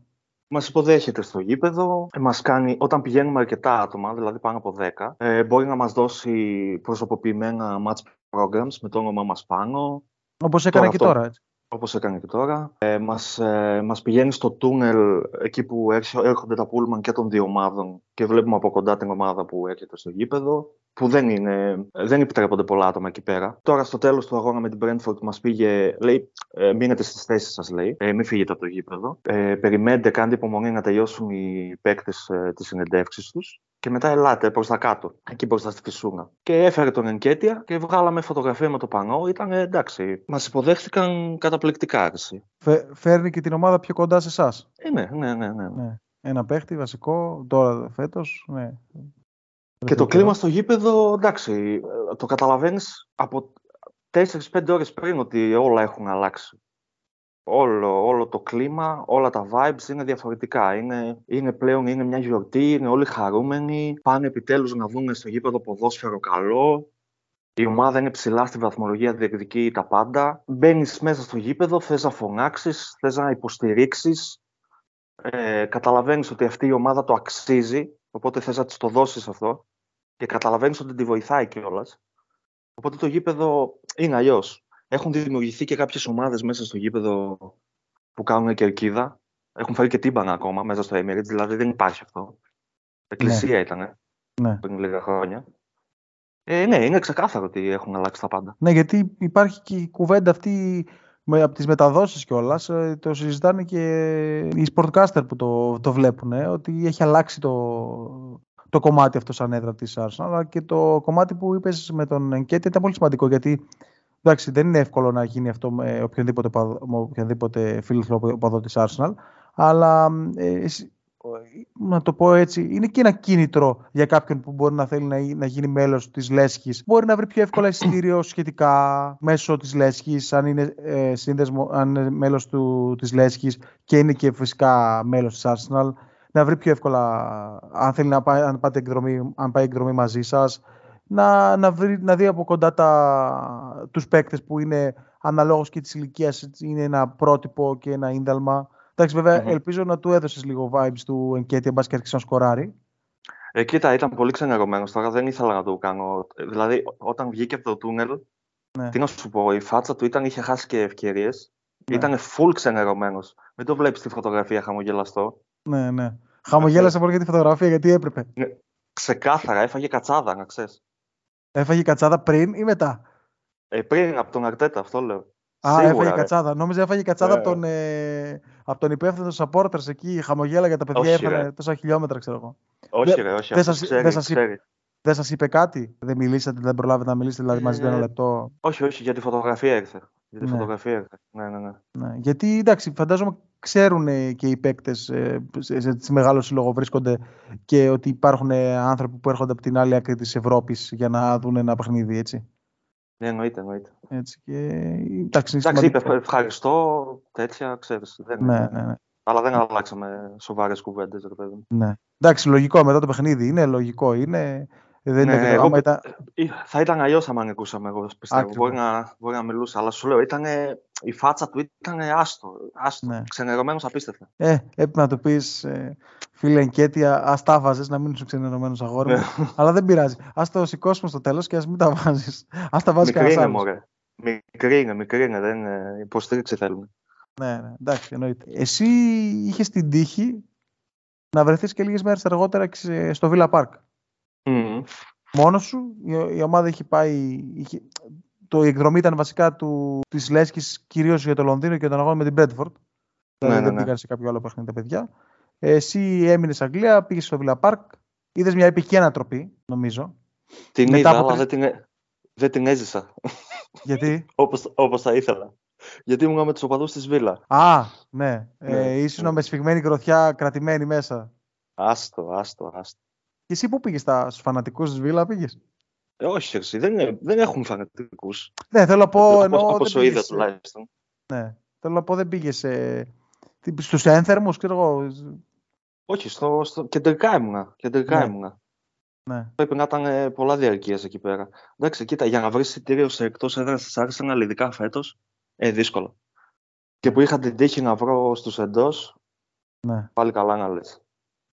B: Μας υποδέχεται στο γήπεδο, ε, μας κάνει, όταν πηγαίνουμε αρκετά άτομα, δηλαδή πάνω από 10, ε, μπορεί να μας δώσει προσωποποιημένα match programs με το όνομά μας πάνω.
A: Όπως έκανε και τώρα, έτσι.
B: Όπως έκανε και τώρα. Ε, μας, ε, μας πηγαίνει στο τούνελ εκεί που έρχονται τα πούλμαν και των δύο ομάδων και βλέπουμε από κοντά την ομάδα που έρχεται στο γήπεδο που δεν, είναι, δεν επιτρέπονται πολλά άτομα εκεί πέρα. Τώρα στο τέλος του αγώνα με την Brentford μας πήγε, λέει, ε, μείνετε στις θέσεις σας, λέει, ε, μην φύγετε από το γήπεδο. Ε, περιμένετε, κάντε υπομονή να τελειώσουν οι παίκτες ε, τις συνεντεύξεις τους και μετά ελάτε προ τα κάτω, εκεί μπροστά στη φυσούνα. Και έφερε τον Ενκέτια και βγάλαμε φωτογραφία με το πανό. Ήταν εντάξει. Μας υποδέχτηκαν καταπληκτικά άρεση.
A: φέρνει και την ομάδα πιο κοντά σε εσάς.
B: Ε, ναι, ναι, ναι, ναι,
A: ναι. Ένα παίχτη βασικό τώρα φέτος. Ναι.
B: Και το κλίμα στο γήπεδο, εντάξει, το καταλαβαίνεις από 4-5 ώρες πριν ότι όλα έχουν αλλάξει όλο, όλο το κλίμα, όλα τα vibes είναι διαφορετικά. Είναι, είναι πλέον είναι μια γιορτή, είναι όλοι χαρούμενοι, πάνε επιτέλους να δουν στο γήπεδο ποδόσφαιρο καλό. Η ομάδα είναι ψηλά στη βαθμολογία, διεκδικεί τα πάντα. Μπαίνεις μέσα στο γήπεδο, θες να φωνάξεις, θες να υποστηρίξεις. Ε, καταλαβαίνεις ότι αυτή η ομάδα το αξίζει, οπότε θες να της το δώσεις αυτό. Και καταλαβαίνεις ότι τη βοηθάει κιόλας. Οπότε το γήπεδο είναι αλλιώς. Έχουν δημιουργηθεί και κάποιες ομάδες μέσα στο γήπεδο που κάνουν κερκίδα. Έχουν φέρει και τύμπανα ακόμα μέσα στο Emirates, δηλαδή δεν υπάρχει αυτό. Εκκλησία ναι. ήταν ναι. πριν λίγα χρόνια. Ε, ναι, είναι ξεκάθαρο ότι έχουν αλλάξει τα πάντα.
A: Ναι, γιατί υπάρχει και η κουβέντα αυτή με, από τις μεταδόσεις κιόλας. Ε, το συζητάνε και οι sportcaster που το, το βλέπουν, ε, ότι έχει αλλάξει το, το κομμάτι αυτό σαν έδρα της Arsenal, αλλά και το κομμάτι που είπες με τον Ενκέτη ήταν πολύ σημαντικό, γιατί Εντάξει, δεν είναι εύκολο να γίνει αυτό με οποιονδήποτε, με οποιονδήποτε φίλος οπαδό τη Arsenal, αλλά ε, να το πω έτσι, είναι και ένα κίνητρο για κάποιον που μπορεί να θέλει να, να γίνει μέλος της Λέσχης. Μπορεί να βρει πιο εύκολα εισιτήριο σχετικά μέσω της Λέσχης, αν είναι, ε, σύνδεσμο, αν είναι μέλος του, της Λέσχης και είναι και φυσικά μέλος της Arsenal. Να βρει πιο εύκολα, αν θέλει να πάει, αν πάτε εκδρομή, αν πάει εκδρομή μαζί σας, να, να, βρει, να δει από κοντά τα, τους παίκτες που είναι αναλόγως και της ηλικίας είναι ένα πρότυπο και ένα ίνταλμα. Εντάξει, ελπίζω να του έδωσες λίγο vibes του Ενκέτη, μπας και άρχισε να σκοράρει.
B: Ε, κοίτα, ήταν πολύ ξενερωμένος τώρα, δεν ήθελα να το κάνω. Δηλαδή, όταν βγήκε από το τούνελ, ναι. τι να σου πω, η φάτσα του ήταν, είχε χάσει και ευκαιρίες. Ναι. Ήταν full ξενερωμένος. Μην το βλέπεις τη φωτογραφία χαμογελαστό.
A: Ναι, ναι. Χαμογέλασε πολύ για τη φωτογραφία, γιατί έπρεπε. Ναι.
B: Ξεκάθαρα, έφαγε κατσάδα, να ξέρεις.
A: Έφαγε κατσάδα πριν ή μετά;
B: Ε, πριν από τον Αρτέτα, αυτό λέω.
A: Α, Σίγουρα, έφαγε ρε. κατσάδα. Νόμιζα έφαγε κατσάδα yeah. από, τον, ε, από τον υπεύθυνο supporters εκεί. Χαμογέλα για τα παιδιά, έφερε τόσα χιλιόμετρα, ξέρω εγώ.
B: Όχι, ρε, όχι. Δεν σας, ξέρει,
A: σας, είπε, δεν σας είπε κάτι, δεν μιλήσατε, δεν προλάβετε να μιλήσετε δηλαδή μαζί ε, ένα λεπτό.
B: Όχι, όχι, για τη φωτογραφία ήρθε. Για τη ναι. φωτογραφία ήρθε. Ναι, ναι, ναι.
A: ναι. Γιατί εντάξει, φαντάζομαι ξέρουν και οι παίκτες ε, σε, σε μεγάλο σύλλογο βρίσκονται και ότι υπάρχουν ε, άνθρωποι που έρχονται από την άλλη άκρη της Ευρώπης για να δουν ένα παιχνίδι, έτσι.
B: Ναι, εννοείται, εννοείται.
A: Έτσι και...
B: Εντάξει, Εντάξει είπες ευχαριστώ, τέτοια, ξέρεις. Δεν
A: ναι, ναι, ναι.
B: Αλλά δεν αλλάξαμε σοβαρές κουβέντες, ρε παιδί.
A: Ναι. Εντάξει, λογικό μετά το παιχνίδι είναι, λογικό είναι. Δεν ναι, είναι εγώ,
B: ήταν... Ε, θα ήταν αλλιώς άμα ανεκούσαμε εγώ πιστεύω. Μπορεί να, μπορεί να μιλούσε, αλλά σου λέω, ήταν, η φάτσα του ήταν άστο, άστο ναι. ξενερωμένος απίστευτα.
A: Ε, έπρεπε να το πεις, ε, φίλε Εγκέτια, ας τα βάζεις, να μην είσαι ξενερωμένος αγόρι ναι. αλλά δεν πειράζει. Α το σηκώσουμε στο τέλος και ας μην τα βάζεις. Α τα βάζεις
B: κανένας άλλος. Μωρέ. Μικρή είναι, μικρή είναι, δεν είναι, υποστήριξη θέλουμε.
A: Ναι, ναι, εντάξει, εννοείται. Εσύ είχες την τύχη να βρεθείς και λίγες μέρες αργότερα στο Villa Park. Mm. Μόνος σου, η, ομάδα έχει πάει. Είχε, το, η εκδρομή ήταν βασικά του, της Λέσχης κυρίως για το Λονδίνο και τον αγώνα με την Μπρέντφορντ. Ναι, δηλαδή ναι, δεν ναι. πήγαν σε κάποιο άλλο παιχνίδι τα παιδιά. Εσύ έμεινες Αγγλία, πήγες στο Villa Park, είδες μια επική ανατροπή, νομίζω.
B: Την Μετά είδα, αλλά δεν την, δεν την έζησα.
A: Γιατί;
B: όπως, όπως θα ήθελα. Γιατί ήμουν με τους οπαδούς της Βίλα.
A: Α, ναι. Ε, ναι ε, ήσουν ναι. με σφιγμένη γροθιά κρατημένη μέσα.
B: Άστο, άστο, άστο.
A: Και εσύ πού πήγες, στους φανατικούς της Βίλα πήγες;
B: Ε, όχι, εσύ, δεν, δεν έχουν φανατικούς.
A: Ναι, θέλω να πω.
B: Όπω το είδα τουλάχιστον.
A: Ναι, θέλω να πω δεν πήγες σε. Στους ένθερμους, ξέρω εγώ.
B: Όχι, στο, στο... κεντρικά ήμουνα. Κεντρικά
A: ναι.
B: ήμουνα.
A: Ναι.
B: Πρέπει να ήταν ε, πολλά διαρκείας εκεί πέρα. Εντάξει, κοίτα, για να βρεις εισιτήριο σε εκτός έδρας τη Arsenal, ειδικά φέτος, ε, δύσκολο. Και που είχα την τύχη να βρω στους εντός, ναι. πάλι καλά να λες.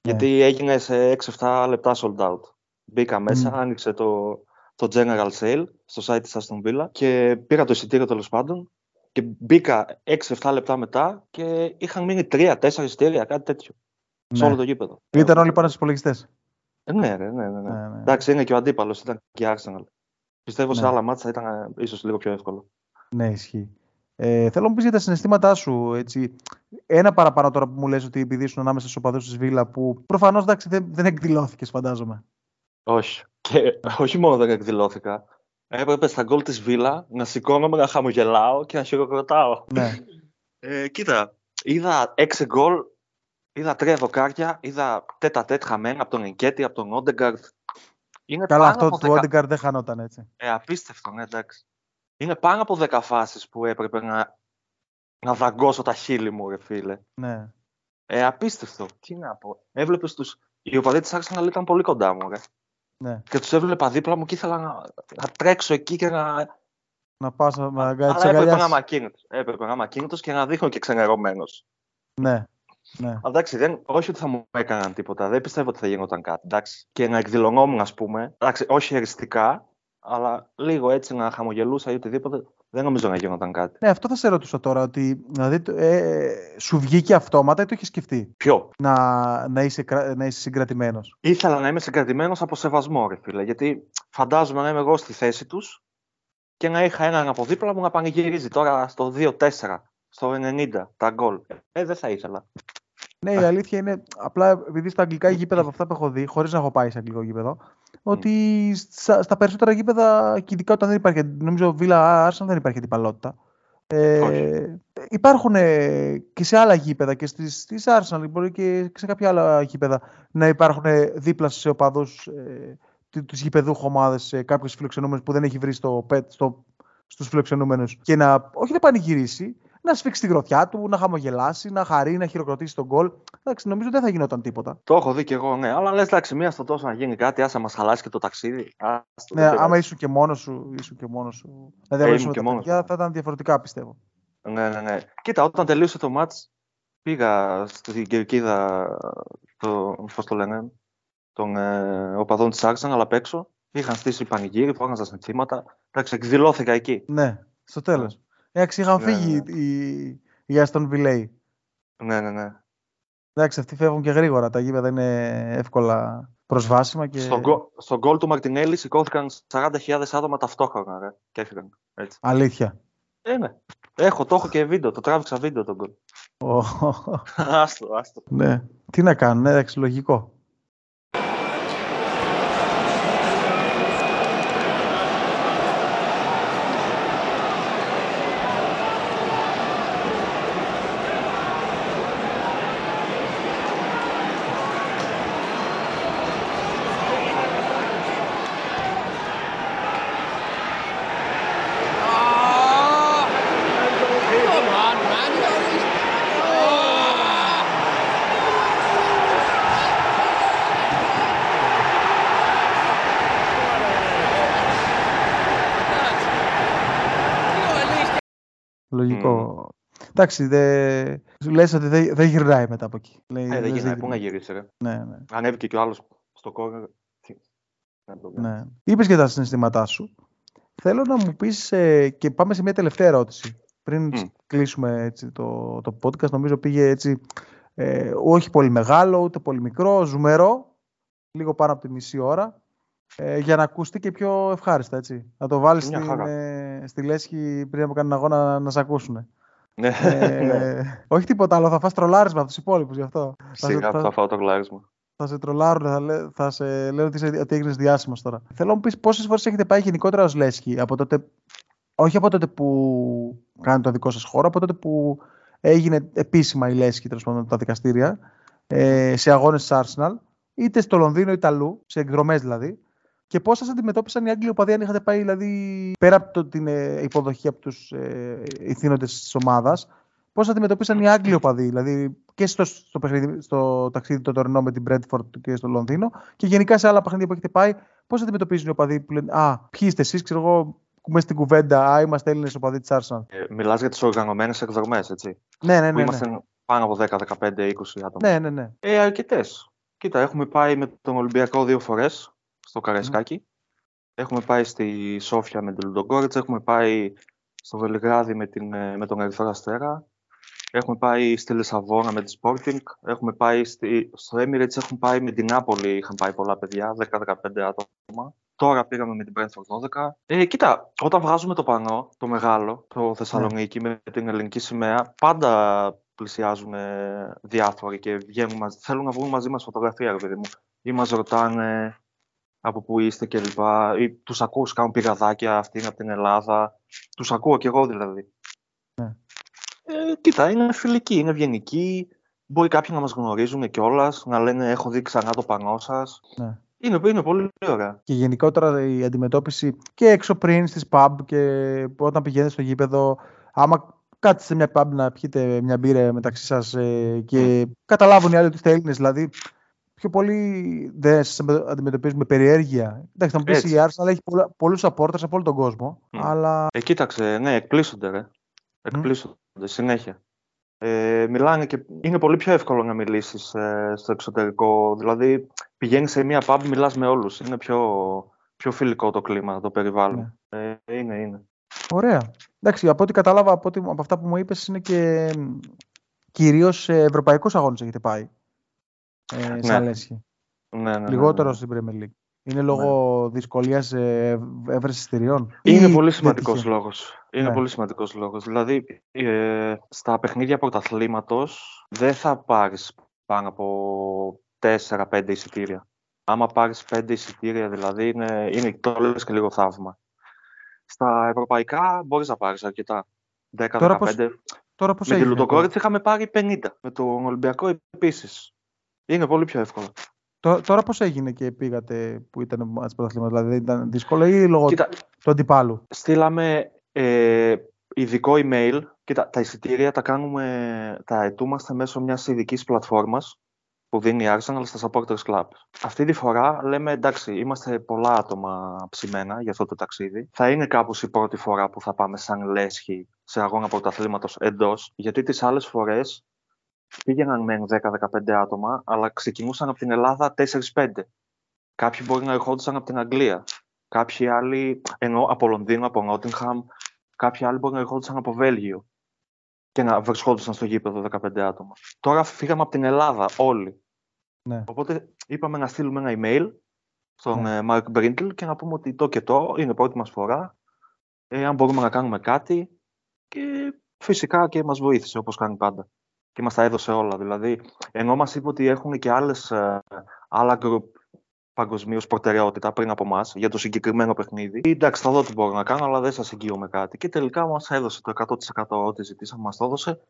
B: Ναι. Γιατί έγινε σε 6-7 λεπτά sold out. Μπήκα μέσα, mm. άνοιξε το, το General Sale στο site της Aston Villa και πήρα το εισιτήριο τέλος πάντων Και μπήκα 6-7 λεπτά μετά και είχαν μείνει 3-4 εισιτήρια, κάτι τέτοιο. Ναι. Σε όλο το γήπεδο.
A: Ήταν όλοι πάνω στους υπολογιστές.
B: Ε, ναι, ναι, ναι, ναι. ναι, ναι. Εντάξει, είναι και ο αντίπαλος, ήταν και η Arsenal. Πιστεύω σε ναι. άλλα μάτσα ήταν ε, ίσως λίγο πιο εύκολο.
A: Ναι, ισχύει. Ε, θέλω να μου πεις για τα συναισθήματά σου. Έτσι. Ένα παραπάνω τώρα που μου λες ότι επειδή ήσουν ανάμεσα στους οπαδούς της Βίλα, που προφανώς δεν, δεν εκδηλώθηκες, φαντάζομαι.
B: Όχι. Και όχι μόνο δεν εκδηλώθηκα. Έπρεπε στα γκολ της Βίλα να σηκώνομαι, να χαμογελάω και να χειροκροτάω.
A: Ναι.
B: Ε, κοίτα, είδα έξι γκολ, είδα τρία δοκάρια, είδα τέτα τέτ χαμένα από τον Εγκέτη, από τον Όντεγκαρτ.
A: Καλά, αυτό του δεκα... Όντεγκαρτ δεν χανόταν έτσι.
B: Ε, απίστευτο, ναι, εντάξει. Είναι πάνω από δέκα φάσεις που έπρεπε να, να δαγκώσω τα χείλη μου, ρε φίλε.
A: Ναι.
B: Ε, απίστευτο. Τι να πω. Έβλεπες τους. Οι οπαδοί της Arsenal ήταν πολύ κοντά μου, ρε.
A: Ναι.
B: Και τους έβλεπα δίπλα μου και ήθελα να, να τρέξω εκεί και να.
A: Να πας να
B: Αλλά έπρεπε να είμαι ακίνητο. Έπρεπε να είμαι ακίνητο και να δείχνω και ξενερωμένος.
A: Ναι. Ναι.
B: Εντάξει, δεν, όχι ότι θα μου έκαναν τίποτα. Δεν πιστεύω ότι θα γινόταν κάτι. Εντάξει. Και να εκδηλωνόμουν, ας πούμε. Εντάξει, όχι εριστικά, αλλά λίγο έτσι να χαμογελούσα ή οτιδήποτε. Δεν νομίζω να γινόταν κάτι.
A: Ναι, αυτό θα σε ρωτούσα τώρα. Ότι δηλαδή, ε, σου βγήκε αυτόματα ή το είχε σκεφτεί;
B: Ποιο;
A: Να, να είσαι, να είσαι συγκρατημένος.
B: Ήθελα να είμαι συγκρατημένος από σεβασμό, ρε φίλε. Γιατί φαντάζομαι να είμαι εγώ στη θέση τους και να είχα έναν από δίπλα μου να πανηγυρίζει τώρα στο 2-4, στο 90 τα γκολ. Ε, δεν θα ήθελα.
A: Ναι, η αλήθεια είναι απλά επειδή στα αγγλικά γήπεδα από αυτά που έχω δει, χωρίς να έχω πάει σε αγγλικό γήπεδο, ότι στα, στα περισσότερα γήπεδα, και ειδικά όταν δεν υπάρχει, νομίζω Βίλα Άρσαν δεν υπάρχει αντιπαλότητα. Ε, υπάρχουν ε, και σε άλλα γήπεδα και στις, στις Arsenal μπορεί και σε κάποια άλλα γήπεδα να υπάρχουν δίπλα σε οπαδούς ε, τους γηπεδούχου ομάδες ε, κάποιους φιλοξενούμενους που δεν έχει βρει στο, στο, στους φιλοξενούμενους και να όχι να πανηγυρίσει να σφίξει τη γροθιά του, να χαμογελάσει, να χαρεί, να χειροκροτήσει τον γκολ. Εντάξει, νομίζω δεν θα γινόταν τίποτα.
B: Το έχω δει και εγώ, ναι. Αλλά λες, εντάξει, μία στο τόσο να γίνει κάτι, άσε μας χαλάσει και το ταξίδι. Άστο,
A: ναι, άμα ήσουν και μόνος σου, ήσουν και μόνος σου. Δηλαδή, άμα ήσουν και μόνος θα ήταν διαφορετικά, πιστεύω.
B: Ναι, ναι, ναι. Κοίτα, όταν τελείωσε το μάτς, πήγα στην κερκίδα, το, πώς το λένε, των ε, οπαδών της Άρσαν, αλλά απ' έξω. Είχαν στήσει πανηγύρι, φάγαν συνθήματα. Εντάξει, εκδηλώθηκα εκεί.
A: Ναι, στο τέλος. Εντάξει, είχαν ναι, φύγει ναι. οι, οι Αστον Βιλέοι.
B: Ναι, ναι, ναι.
A: Εντάξει, αυτοί φεύγουν και γρήγορα. Τα γήπεδα είναι εύκολα προσβάσιμα. Και...
B: Στον γκολ του Μαρτινέλη σηκώθηκαν 40.000 άτομα ταυτόχρονα ρε, και έφυγαν. Έτσι.
A: Αλήθεια.
B: Ε, ναι. Έχω, το έχω και βίντεο. Το τράβηξα βίντεο τον γκολ. άστο, άστο.
A: Ναι. Τι να κάνουν, εντάξει, λογικό. Λογικό. Mm. Εντάξει, δε... λες ότι δεν δε γυρνάει μετά από εκεί.
B: Λέει, ε, δεν γυρνάει, πού να γυρίσει ρε.
A: Ναι, ναι.
B: Ανέβηκε και ο άλλος στο κόρνερ.
A: Ναι. Είπες για τα συναισθήματά σου. Θέλω να μου πεις ε, και πάμε σε μια τελευταία ερώτηση. Πριν mm. κλείσουμε έτσι, το, το podcast, νομίζω πήγε έτσι ε, όχι πολύ μεγάλο, ούτε πολύ μικρό, ζουμερό, λίγο πάνω από τη μισή ώρα ε, για να ακουστεί και πιο ευχάριστα, έτσι. Να το βάλεις στην, ε, στη λέσχη πριν από κανένα αγώνα να, να σε ακούσουν.
B: Ναι, ε, ναι.
A: Όχι τίποτα άλλο, θα φας τρολάρισμα από τους υπόλοιπους γι' αυτό.
B: Σιγά θα, θα φάω το κλάρισμα.
A: Θα σε τρολάρουν, θα, λέ, θα σε λένε ότι, ότι έγινες διάσημος τώρα. Θέλω να μου πεις πόσες φορές έχετε πάει γενικότερα ως λέσχη, από τότε, όχι από τότε που κάνετε το δικό σας χώρο, από τότε που έγινε επίσημα η λέσχη, τέλος πάντων, τα δικαστήρια, ε, σε αγώνες της Arsenal, είτε στο Λονδίνο είτε αλλού, σε εκδρομές δηλαδή, και πώς σας αντιμετώπισαν οι Άγγλοι οπαδοί, αν είχατε πάει δηλαδή πέρα από το, την ε, υποδοχή από τους ε, ηθήνοντες της ομάδας, πώς αντιμετώπισαν οι Άγγλοι οπαδοί, δηλαδή και στο, στο, παιχνίδι, στο ταξίδι το τωρινό με την Brentford και στο Λονδίνο και γενικά σε άλλα παιχνίδια που έχετε πάει, πώς αντιμετωπίζουν οι οπαδοί που λένε Α, ποιοι είστε εσείς, ξέρω εγώ, πούμε στην κουβέντα, Α, είμαστε Έλληνες οπαδοί της Άρσαν.
B: Ε, Μιλάς για τις οργανωμένες εκδρομές, έτσι.
A: Ναι, ναι, ναι. Που
B: ναι. είμαστε πάνω από 10, 15, 20 άτομα.
A: Ναι, ναι, ναι.
B: Ε, αρκετές. Κοίτα, έχουμε πάει με τον Ολυμπιακό δύο φορές στο Καραϊσκάκι. Έχουμε πάει στη Σόφια με την Λουντογκόρετς, έχουμε πάει στο Βελιγράδι με, την, ε, με τον Ερυθρό Αστέρα. Έχουμε πάει στη Λισαβόνα με τη Sporting. Έχουμε πάει στη, στο Emirates, έχουμε πάει με την Νάπολη. Είχαν πάει πολλά παιδιά, 10-15 άτομα. Τώρα πήγαμε με την Brentford 12. Ε, κοίτα, όταν βγάζουμε το πανό, το μεγάλο, το Θεσσαλονίκη ναι. με την ελληνική σημαία, πάντα πλησιάζουν διάφοροι και βγαίνουν μαζί. Θέλουν να βγουν μαζί μας φωτογραφία, ρε παιδί μου. Ή μας ρωτάνε από πού είστε κλπ. Ή τους ακούω, κάνουν πηγαδάκια αυτήν από την Ελλάδα. Τους ακούω κι εγώ δηλαδή. Ναι. Ε, κοίτα, είναι φιλική, είναι ευγενική. Μπορεί κάποιοι να μας γνωρίζουν κιόλας, να λένε Έχω δει ξανά το πανό σας. Ναι. Είναι, είναι πολύ ωραία.
A: Και γενικότερα η αντιμετώπιση και έξω πριν στις pub και όταν πηγαίνετε στο γήπεδο, άμα κάτσετε σε μια pub να πιείτε μια μπύρα μεταξύ σας ε, και mm. καταλάβουν οι άλλοι ότι είστε Έλληνες, δηλαδή πιο πολύ δεν σα αντιμετωπίζουν με περιέργεια. Εντάξει, θα μου πεις η Arsenal έχει πολλούς supporters από όλο τον κόσμο. Mm. Αλλά...
B: Ε, κοίταξε, ναι, εκπλήσονται, ρε. Εκπλήσονται mm. συνέχεια. Ε, μιλάνε και είναι πολύ πιο εύκολο να μιλήσεις ε, στο εξωτερικό. Δηλαδή, πηγαίνεις σε μια pub, μιλάς με όλους. Είναι πιο, πιο φιλικό το κλίμα, το περιβάλλον. Ναι. Ε, είναι, είναι.
A: Ωραία. Εντάξει, από ό,τι κατάλαβα, από, ό,τι, από αυτά που μου είπες, είναι και κυρίως σε ευρωπαϊκούς αγώνες έχετε πάει. Ε, ναι. Ναι,
B: ναι, ναι,
A: Λιγότερο ναι. στην Premier League. Είναι λόγω ναι. δυσκολίας ε, έβρεσης εισιτηριών.
B: Είναι πολύ σημαντικός λόγος. Είναι ναι. πολύ σημαντικός λόγος. Δηλαδή, ε, στα παιχνίδια πρωταθλήματος δεν θα πάρεις πάνω από 4-5 εισιτήρια. Άμα πάρεις 5 εισιτήρια, δηλαδή, είναι, είναι το λες και λίγο θαύμα. Στα ευρωπαϊκά μπορείς να πάρεις αρκετά. 10-15. Τώρα πώς,
A: τώρα πώς
B: με τη Λουτοκόριτ είχαμε πάρει 50. Με τον Ολυμπιακό επίσης. Είναι πολύ πιο εύκολο.
A: Τώρα πώς έγινε και πήγατε που ήταν μάτς πρωταθλήματος, δηλαδή ήταν δύσκολο ή λόγω Κοίτα, του αντιπάλου;
B: Στείλαμε ε, ειδικό email. Κοίτα, τα εισιτήρια τα κάνουμε, τα ετούμαστε μέσω μιας ειδικής πλατφόρμας που δίνει η Arsenal στα supporters club. Αυτή τη φορά λέμε εντάξει, είμαστε πολλά άτομα ψημένα για αυτό το ταξίδι. Θα είναι κάπως η πρώτη φορά που θα πάμε σαν λέσχη σε αγώνα πρωταθλήματος εντός, γιατί τις άλλες φορές πήγαιναν με 10-15 άτομα, αλλά ξεκινούσαν από την Ελλάδα 4-5. Κάποιοι μπορεί να ερχόντουσαν από την Αγγλία. Κάποιοι άλλοι, ενώ από Λονδίνο, από Νότιγχαμ, κάποιοι άλλοι μπορεί να ερχόντουσαν από Βέλγιο και να βρισκόντουσαν στο γήπεδο 15 άτομα. Τώρα φύγαμε από την Ελλάδα όλοι. Ναι. Οπότε είπαμε να στείλουμε ένα email στον ναι. Μάρκ Μπρίντλ και να πούμε ότι το και το είναι πρώτη μας φορά, ε, αν μπορούμε να κάνουμε κάτι και φυσικά και μας βοήθησε όπως κάνει πάντα και μας τα έδωσε όλα. Δηλαδή, ενώ μας είπε ότι έχουν και άλλες, ε, άλλα group παγκοσμίως προτεραιότητα πριν από εμά για το συγκεκριμένο παιχνίδι. Εντάξει, θα δω τι μπορώ να κάνω, αλλά δεν σας εγγύω με κάτι. Και τελικά μας έδωσε το 100% ό,τι ζητήσαμε, μας το έδωσε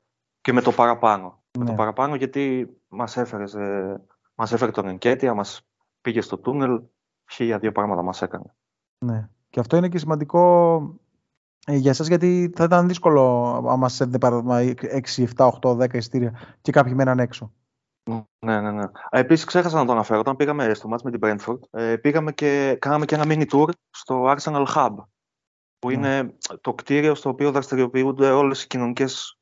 B: και με το παραπάνω. Με το ναι. παραπάνω γιατί μας έφερε, ε, μας έφερε τον Ενκέτια, μας πήγε στο τούνελ, χίλια δύο πράγματα μας έκανε.
A: Ναι. Και αυτό είναι και σημαντικό ε, για εσάς γιατί θα ήταν δύσκολο άμα σε έδινε παράδειγμα 6, 7, 8, 10 ειστήρια και κάποιοι μέναν έξω.
B: Ναι, ναι, ναι. Επίσης, ξέχασα να το αναφέρω. Όταν πήγαμε στο μάτς με την Brentford, ε, πήγαμε και κάναμε και ένα mini tour στο Arsenal Hub, που ναι. είναι το κτίριο στο οποίο δραστηριοποιούνται όλες οι κοινωνικές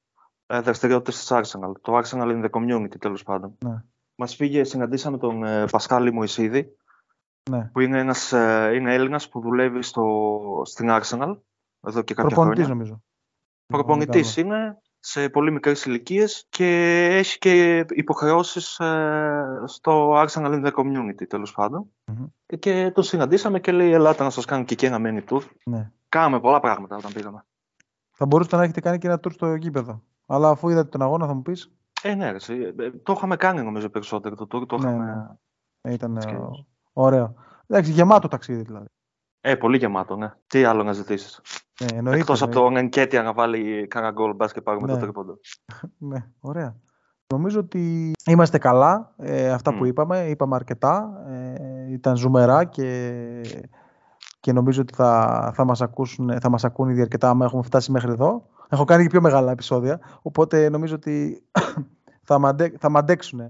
B: ε, δραστηριότητες της Arsenal. Το Arsenal in the community, τέλος πάντων. Ναι. Μας πήγε, συναντήσαμε τον ε, Πασχάλη Μωησίδη, ναι. που είναι, ένας, ε, είναι Έλληνας που δουλεύει στο, στην Arsenal εδώ και κάποια
A: Προπονητής, χρόνια. νομίζω.
B: Προπονητής είναι σε πολύ μικρές ηλικίες και έχει και υποχρεώσεις ε, στο Arsenal in the Community τέλος πάντων. Mm-hmm. Και τον συναντήσαμε και λέει ελάτε να σας κάνω και, και ένα mini tour. Ναι. Κάναμε πολλά πράγματα όταν πήγαμε.
A: Θα μπορούσατε να έχετε κάνει και ένα tour στο γήπεδο. Αλλά αφού είδατε τον αγώνα θα μου πεις.
B: Ε, ναι, ρε, ε, το είχαμε κάνει νομίζω περισσότερο το tour. Το ναι, είχαμε...
A: ναι. Ήταν ε, ωραίο. Εντάξει, γεμάτο ταξίδι δηλαδή.
B: Ε, πολύ γεμάτο, ναι. Τι άλλο να ζητήσεις; Ναι, Εκτός από το Ενκέτια να βάλει κανένα γκολ μπα και πάρουμε ναι. το τρίποντο.
A: ναι, ωραία. Νομίζω ότι είμαστε καλά. Ε, αυτά που είπαμε, είπαμε αρκετά. Ε, ήταν ζουμερά και, και νομίζω ότι θα, θα, μας ακούσουν, θα μας ακούν ήδη αρκετά άμα έχουμε φτάσει μέχρι εδώ. Έχω κάνει και πιο μεγάλα επεισόδια, οπότε νομίζω ότι θα, μαντε, θα μαντέξουν.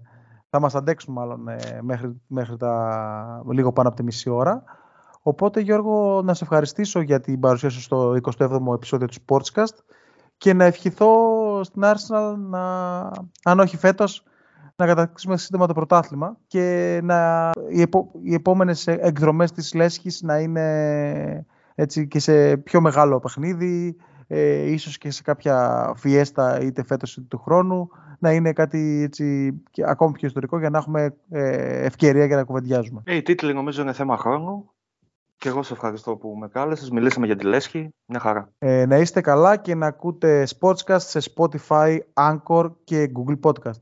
A: Θα μας αντέξουν μάλλον ε, μέχρι, μέχρι τα, λίγο πάνω από τη μισή ώρα. Οπότε Γιώργο να σε ευχαριστήσω για την παρουσία σου στο 27ο επεισόδιο του Sportscast και να ευχηθώ στην Arsenal να, αν όχι φέτος, να κατακτήσουμε σύντομα το πρωτάθλημα και να, οι, επο, οι επόμενες εκδρομές της Λέσχης να είναι έτσι και σε πιο μεγάλο παιχνίδι, ε, ίσως και σε κάποια φιέστα είτε φέτος είτε του χρόνου να είναι κάτι έτσι, και ακόμη πιο ιστορικό για να έχουμε ε, ευκαιρία για να κουβεντιάζουμε.
B: Ε, οι τίτλοι νομίζω είναι θέμα χρόνου. Και εγώ σε ευχαριστώ που με κάλεσες. Μιλήσαμε για τη Λέσχη. Μια χαρά.
A: Ε, να είστε καλά και να ακούτε Sportscast σε Spotify, Anchor και Google Podcast.